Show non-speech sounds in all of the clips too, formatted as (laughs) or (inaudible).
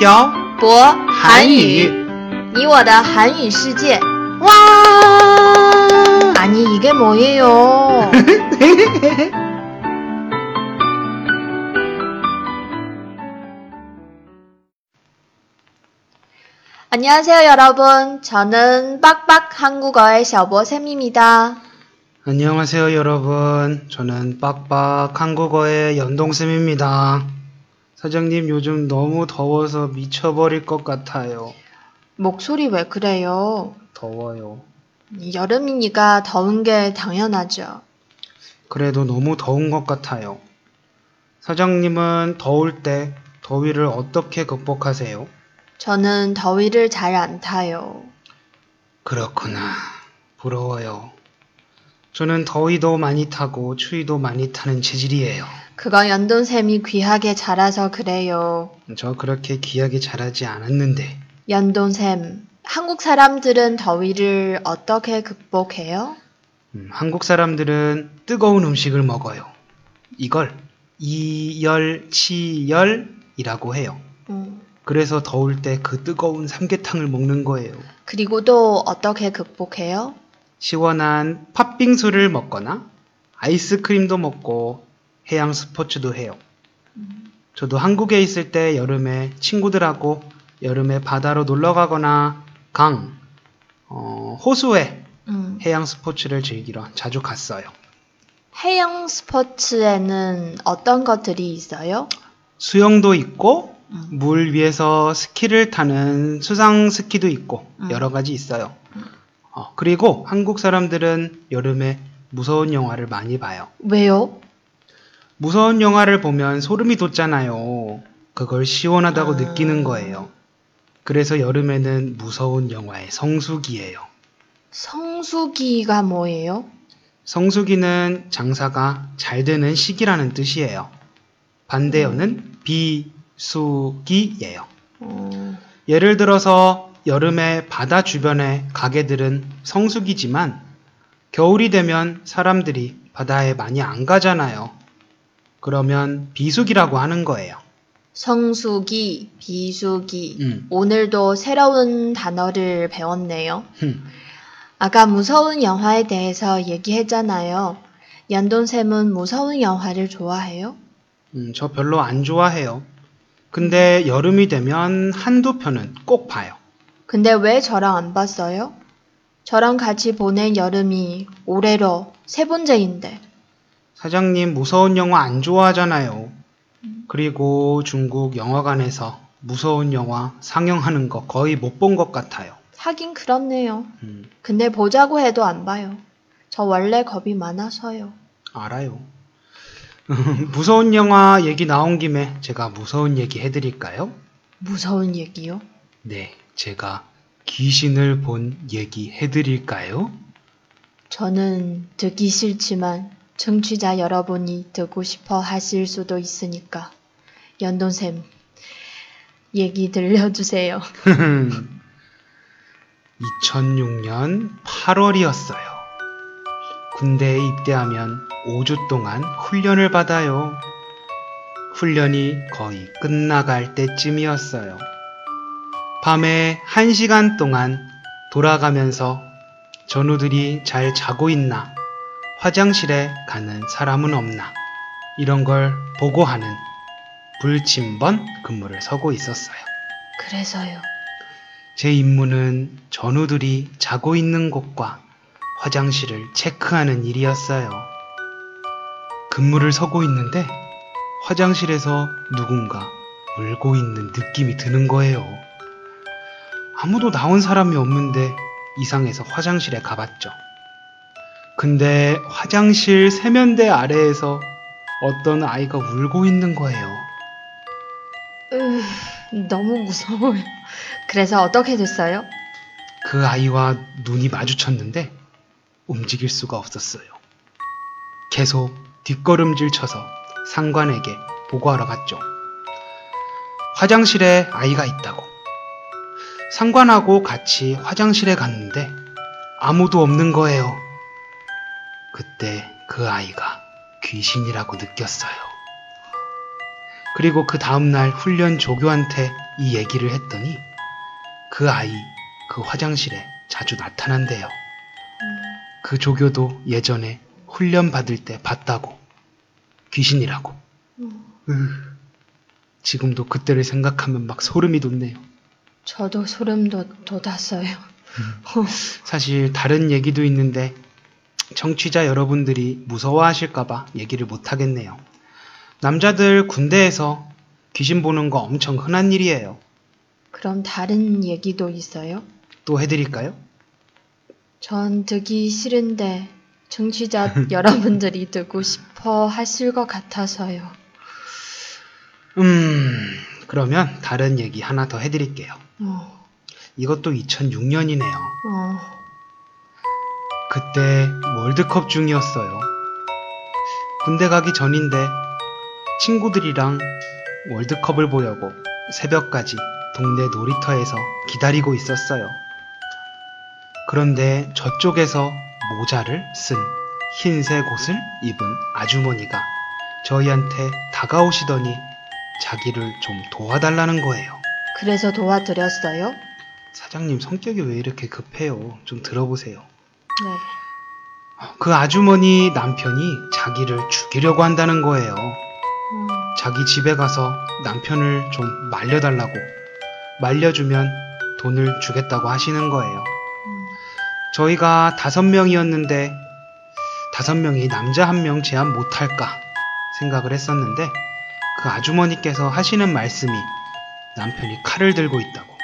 漂博韩语你我的韩语世界。 와! 아니 이게 뭐예요? (laughs) 안녕하세요 여러분. 저는 빡빡 한국어의 셔보쌤입니다. 안녕하세요, 여러분. 저는 빡빡 한국어의 연동쌤입니다. 사장님, 요즘 너무 더워서 미쳐버릴 것 같아요. 목소리 왜 그래요? 더워요. 여름이니까 더운 게 당연하죠. 그래도 너무 더운 것 같아요. 사장님은 더울 때 더위를 어떻게 극복하세요? 저는 더위를 잘 안 타요. 그렇구나. 부러워요. 저는 더위도 많이 타고 추위도 많이 타는 체질이에요. 그거 연돈쌤이 귀하게 자라서 그래요. 저 그렇게 귀하게 자라지 않았는데. 연돈쌤, 한국 사람들은 더위를 어떻게 극복해요? 음, 한국 사람들은 뜨거운 음식을 먹어요. 이걸 이열치열이라고 해요. 음, 그래서 더울 때 그 뜨거운 삼계탕을 먹는 거예요. 그리고 또 어떻게 극복해요? 시원한 팥빙수를 먹거나 아이스크림도 먹고 해양 스포츠도 해요. 저도 한국에 있을 때 여름에 친구들하고 여름에 바다로 놀러 가거나 강, 어, 호수에 음, 해양 스포츠를 즐기러 자주 갔어요. 해양 스포츠에는 어떤 것들이 있어요? 수영도 있고 음. 물 위에서 스키를 타는 수상 스키도 있고 음. 여러 가지 있어요. 어, 그리고 한국 사람들은 여름에 무서운 영화를 많이 봐요. 왜요? 무서운 영화를 보면 소름이 돋잖아요. 그걸 시원하다고 아. 느끼는 거예요. 그래서 여름에는 무서운 영화의 성수기예요. 성수기가 뭐예요? 성수기는 장사가 잘 되는 시기라는 뜻이에요. 반대어는 비수기예요. 어, 예를 들어서 여름에 바다 주변의 가게들은 성수기지만 겨울이 되면 사람들이 바다에 많이 안 가잖아요. 그러면 비수기라고 하는 거예요. 성수기, 비수기. 음. 오늘도 새로운 단어를 배웠네요. 흠. 아까 무서운 영화에 대해서 얘기했잖아요. 연돈쌤은 무서운 영화를 좋아해요? 음, 저 별로 안 좋아해요. 근데 여름이 되면 한두 편은 꼭 봐요. 근데 왜 저랑 안 봤어요? 저랑 같이 보낸 여름이 올해로 세 번째인데. 사장님 무서운 영화 안 좋아하잖아요. 그리고 중국 영화관에서 무서운 영화 상영하는 거 거의 못 본 것 같아요. 하긴 그렇네요. 음, 근데 보자고 해도 안 봐요. 저 원래 겁이 많아서요. 알아요. (laughs) 무서운 영화 얘기 나온 김에 제가 무서운 얘기 해드릴까요? 무서운 얘기요? 네, 제가 귀신을 본 얘기 해드릴까요? 저는 듣기 싫지만 청취자 여러분이 듣고 싶어 하실 수도 있으니까 연돈쌤 얘기 들려주세요. (laughs) 2006년 8월이었어요. 군대에 입대하면 5주 동안 훈련을 받아요. 훈련이 거의 끝나갈 때쯤이었어요. 밤에 1시간 동안 돌아가면서 전우들이 잘 자고 있나, 화장실에 가는 사람은 없나, 이런 걸 보고하는 불침번 근무를 서고 있었어요. 그래서요. 제 임무는 전우들이 자고 있는 곳과 화장실을 체크하는 일이었어요. 근무를 서고 있는데 화장실에서 누군가 울고 있는 느낌이 드는 거예요. 아무도 나온 사람이 없는데 이상해서 화장실에 가봤죠. 근데 화장실 세면대 아래에서 어떤 아이가 울고 있는 거예요. 으, 너무 무서워요. 그래서 어떻게 됐어요? 그 아이와 눈이 마주쳤는데 움직일 수가 없었어요. 계속 뒷걸음질 쳐서 상관에게 보고하러 갔죠. 화장실에 아이가 있다고. 상관하고 같이 화장실에 갔는데 아무도 없는 거예요. 그때 그 아이가 귀신이라고 느꼈어요. 그리고 그 다음날 훈련 조교한테 이 얘기를 했더니 그 아이 그 화장실에 자주 나타난대요. 그 조교도 예전에 훈련 받을 때 봤다고 귀신이라고. 으, 지금도 그때를 생각하면 막 소름이 돋네요. 저도 소름 돋, 돋았어요. 사실 다른 얘기도 있는데 청취자 여러분들이 무서워하실까봐 얘기를 못 하겠네요. 남자들 군대에서 귀신 보는 거 엄청 흔한 일이에요. 그럼 다른 얘기도 있어요? 또 해드릴까요? 전 듣기 싫은데 청취자 (laughs) 여러분들이 듣고 싶어 하실 것 같아서요. 음, 그러면 다른 얘기 하나 더 해드릴게요. 어, 이것도 2006년이네요. 어, 그때 월드컵 중이었어요. 군대 가기 전인데 친구들이랑 월드컵을 보려고 새벽까지 동네 놀이터에서 기다리고 있었어요. 그런데 저쪽에서 모자를 쓴 흰색 옷을 입은 아주머니가 저희한테 다가오시더니 자기를 좀 도와달라는 거예요. 그래서 도와드렸어요? 사장님 성격이 왜 이렇게 급해요? 좀 들어보세요. 네. 그 아주머니 남편이 자기를 죽이려고 한다는 거예요. 음, 자기 집에 가서 남편을 좀 말려달라고 말려주면 돈을 주겠다고 하시는 거예요. 음, 저희가 다섯 명이었는데 다섯 명이 남자 한 명 제한 못할까 생각을 했었는데 그 아주머니께서 하시는 말씀이 남편이 칼을 들고 있다고.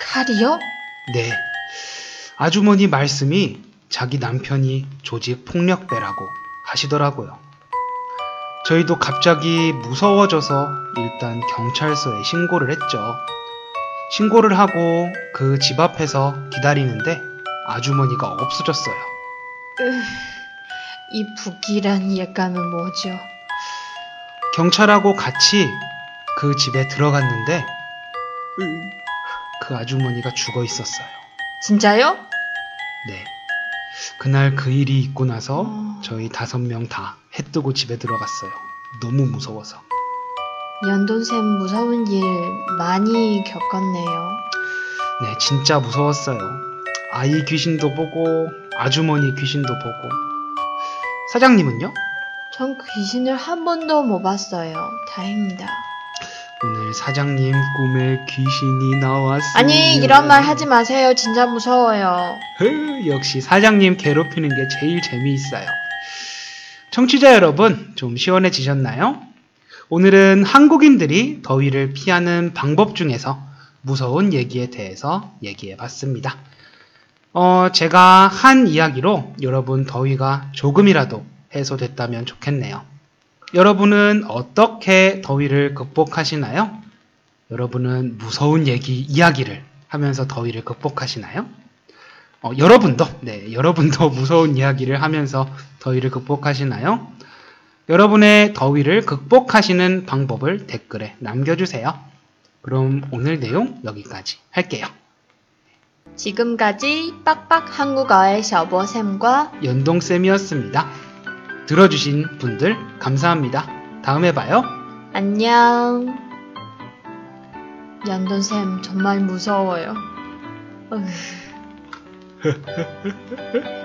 칼이요? 네. 아주머니 말씀이 자기 남편이 조직 폭력배라고 하시더라고요. 저희도 갑자기 무서워져서 일단 경찰서에 신고를 했죠. 신고를 하고 그 집 앞에서 기다리는데 아주머니가 없어졌어요. 으, 이 북이란 예감은 뭐죠? 경찰하고 같이 그 집에 들어갔는데 그 아주머니가 죽어 있었어요. 진짜요? 네. 그날 그 일이 있고 나서 어. 저희 다섯 명 다 해 뜨고 집에 들어갔어요. 너무 무서워서. 연돈샘 무서운 일 많이 겪었네요. 네, 진짜 무서웠어요. 아이 귀신도 보고 아주머니 귀신도 보고. 사장님은요? 전 귀신을 한 번도 못 봤어요. 다행입니다. 오늘 사장님 꿈에 귀신이 나왔어요. 아니, 이런 말 하지 마세요. 진짜 무서워요. 흐, 역시 사장님 괴롭히는 게 제일 재미있어요. 청취자 여러분, 좀 시원해지셨나요? 오늘은 한국인들이 더위를 피하는 방법 중에서 무서운 얘기에 대해서 얘기해 봤습니다. 어, 제가 한 이야기로 여러분 더위가 조금이라도 해소됐다면 좋겠네요. 여러분은 어떻게 더위를 극복하시나요? 여러분은 무서운 얘기, 이야기를 하면서 더위를 극복하시나요? 어, 여러분도, 네, 여러분도 (laughs) 무서운 이야기를 하면서 더위를 극복하시나요? 여러분의 더위를 극복하시는 방법을 댓글에 남겨주세요. 그럼 오늘 내용 여기까지 할게요. 지금까지 빡빡 한국어의 셔보쌤과 연동쌤이었습니다. 들어주신 분들 감사합니다. 다음에 봐요. 안녕. 연돈쌤 정말 무서워요. (laughs) (laughs)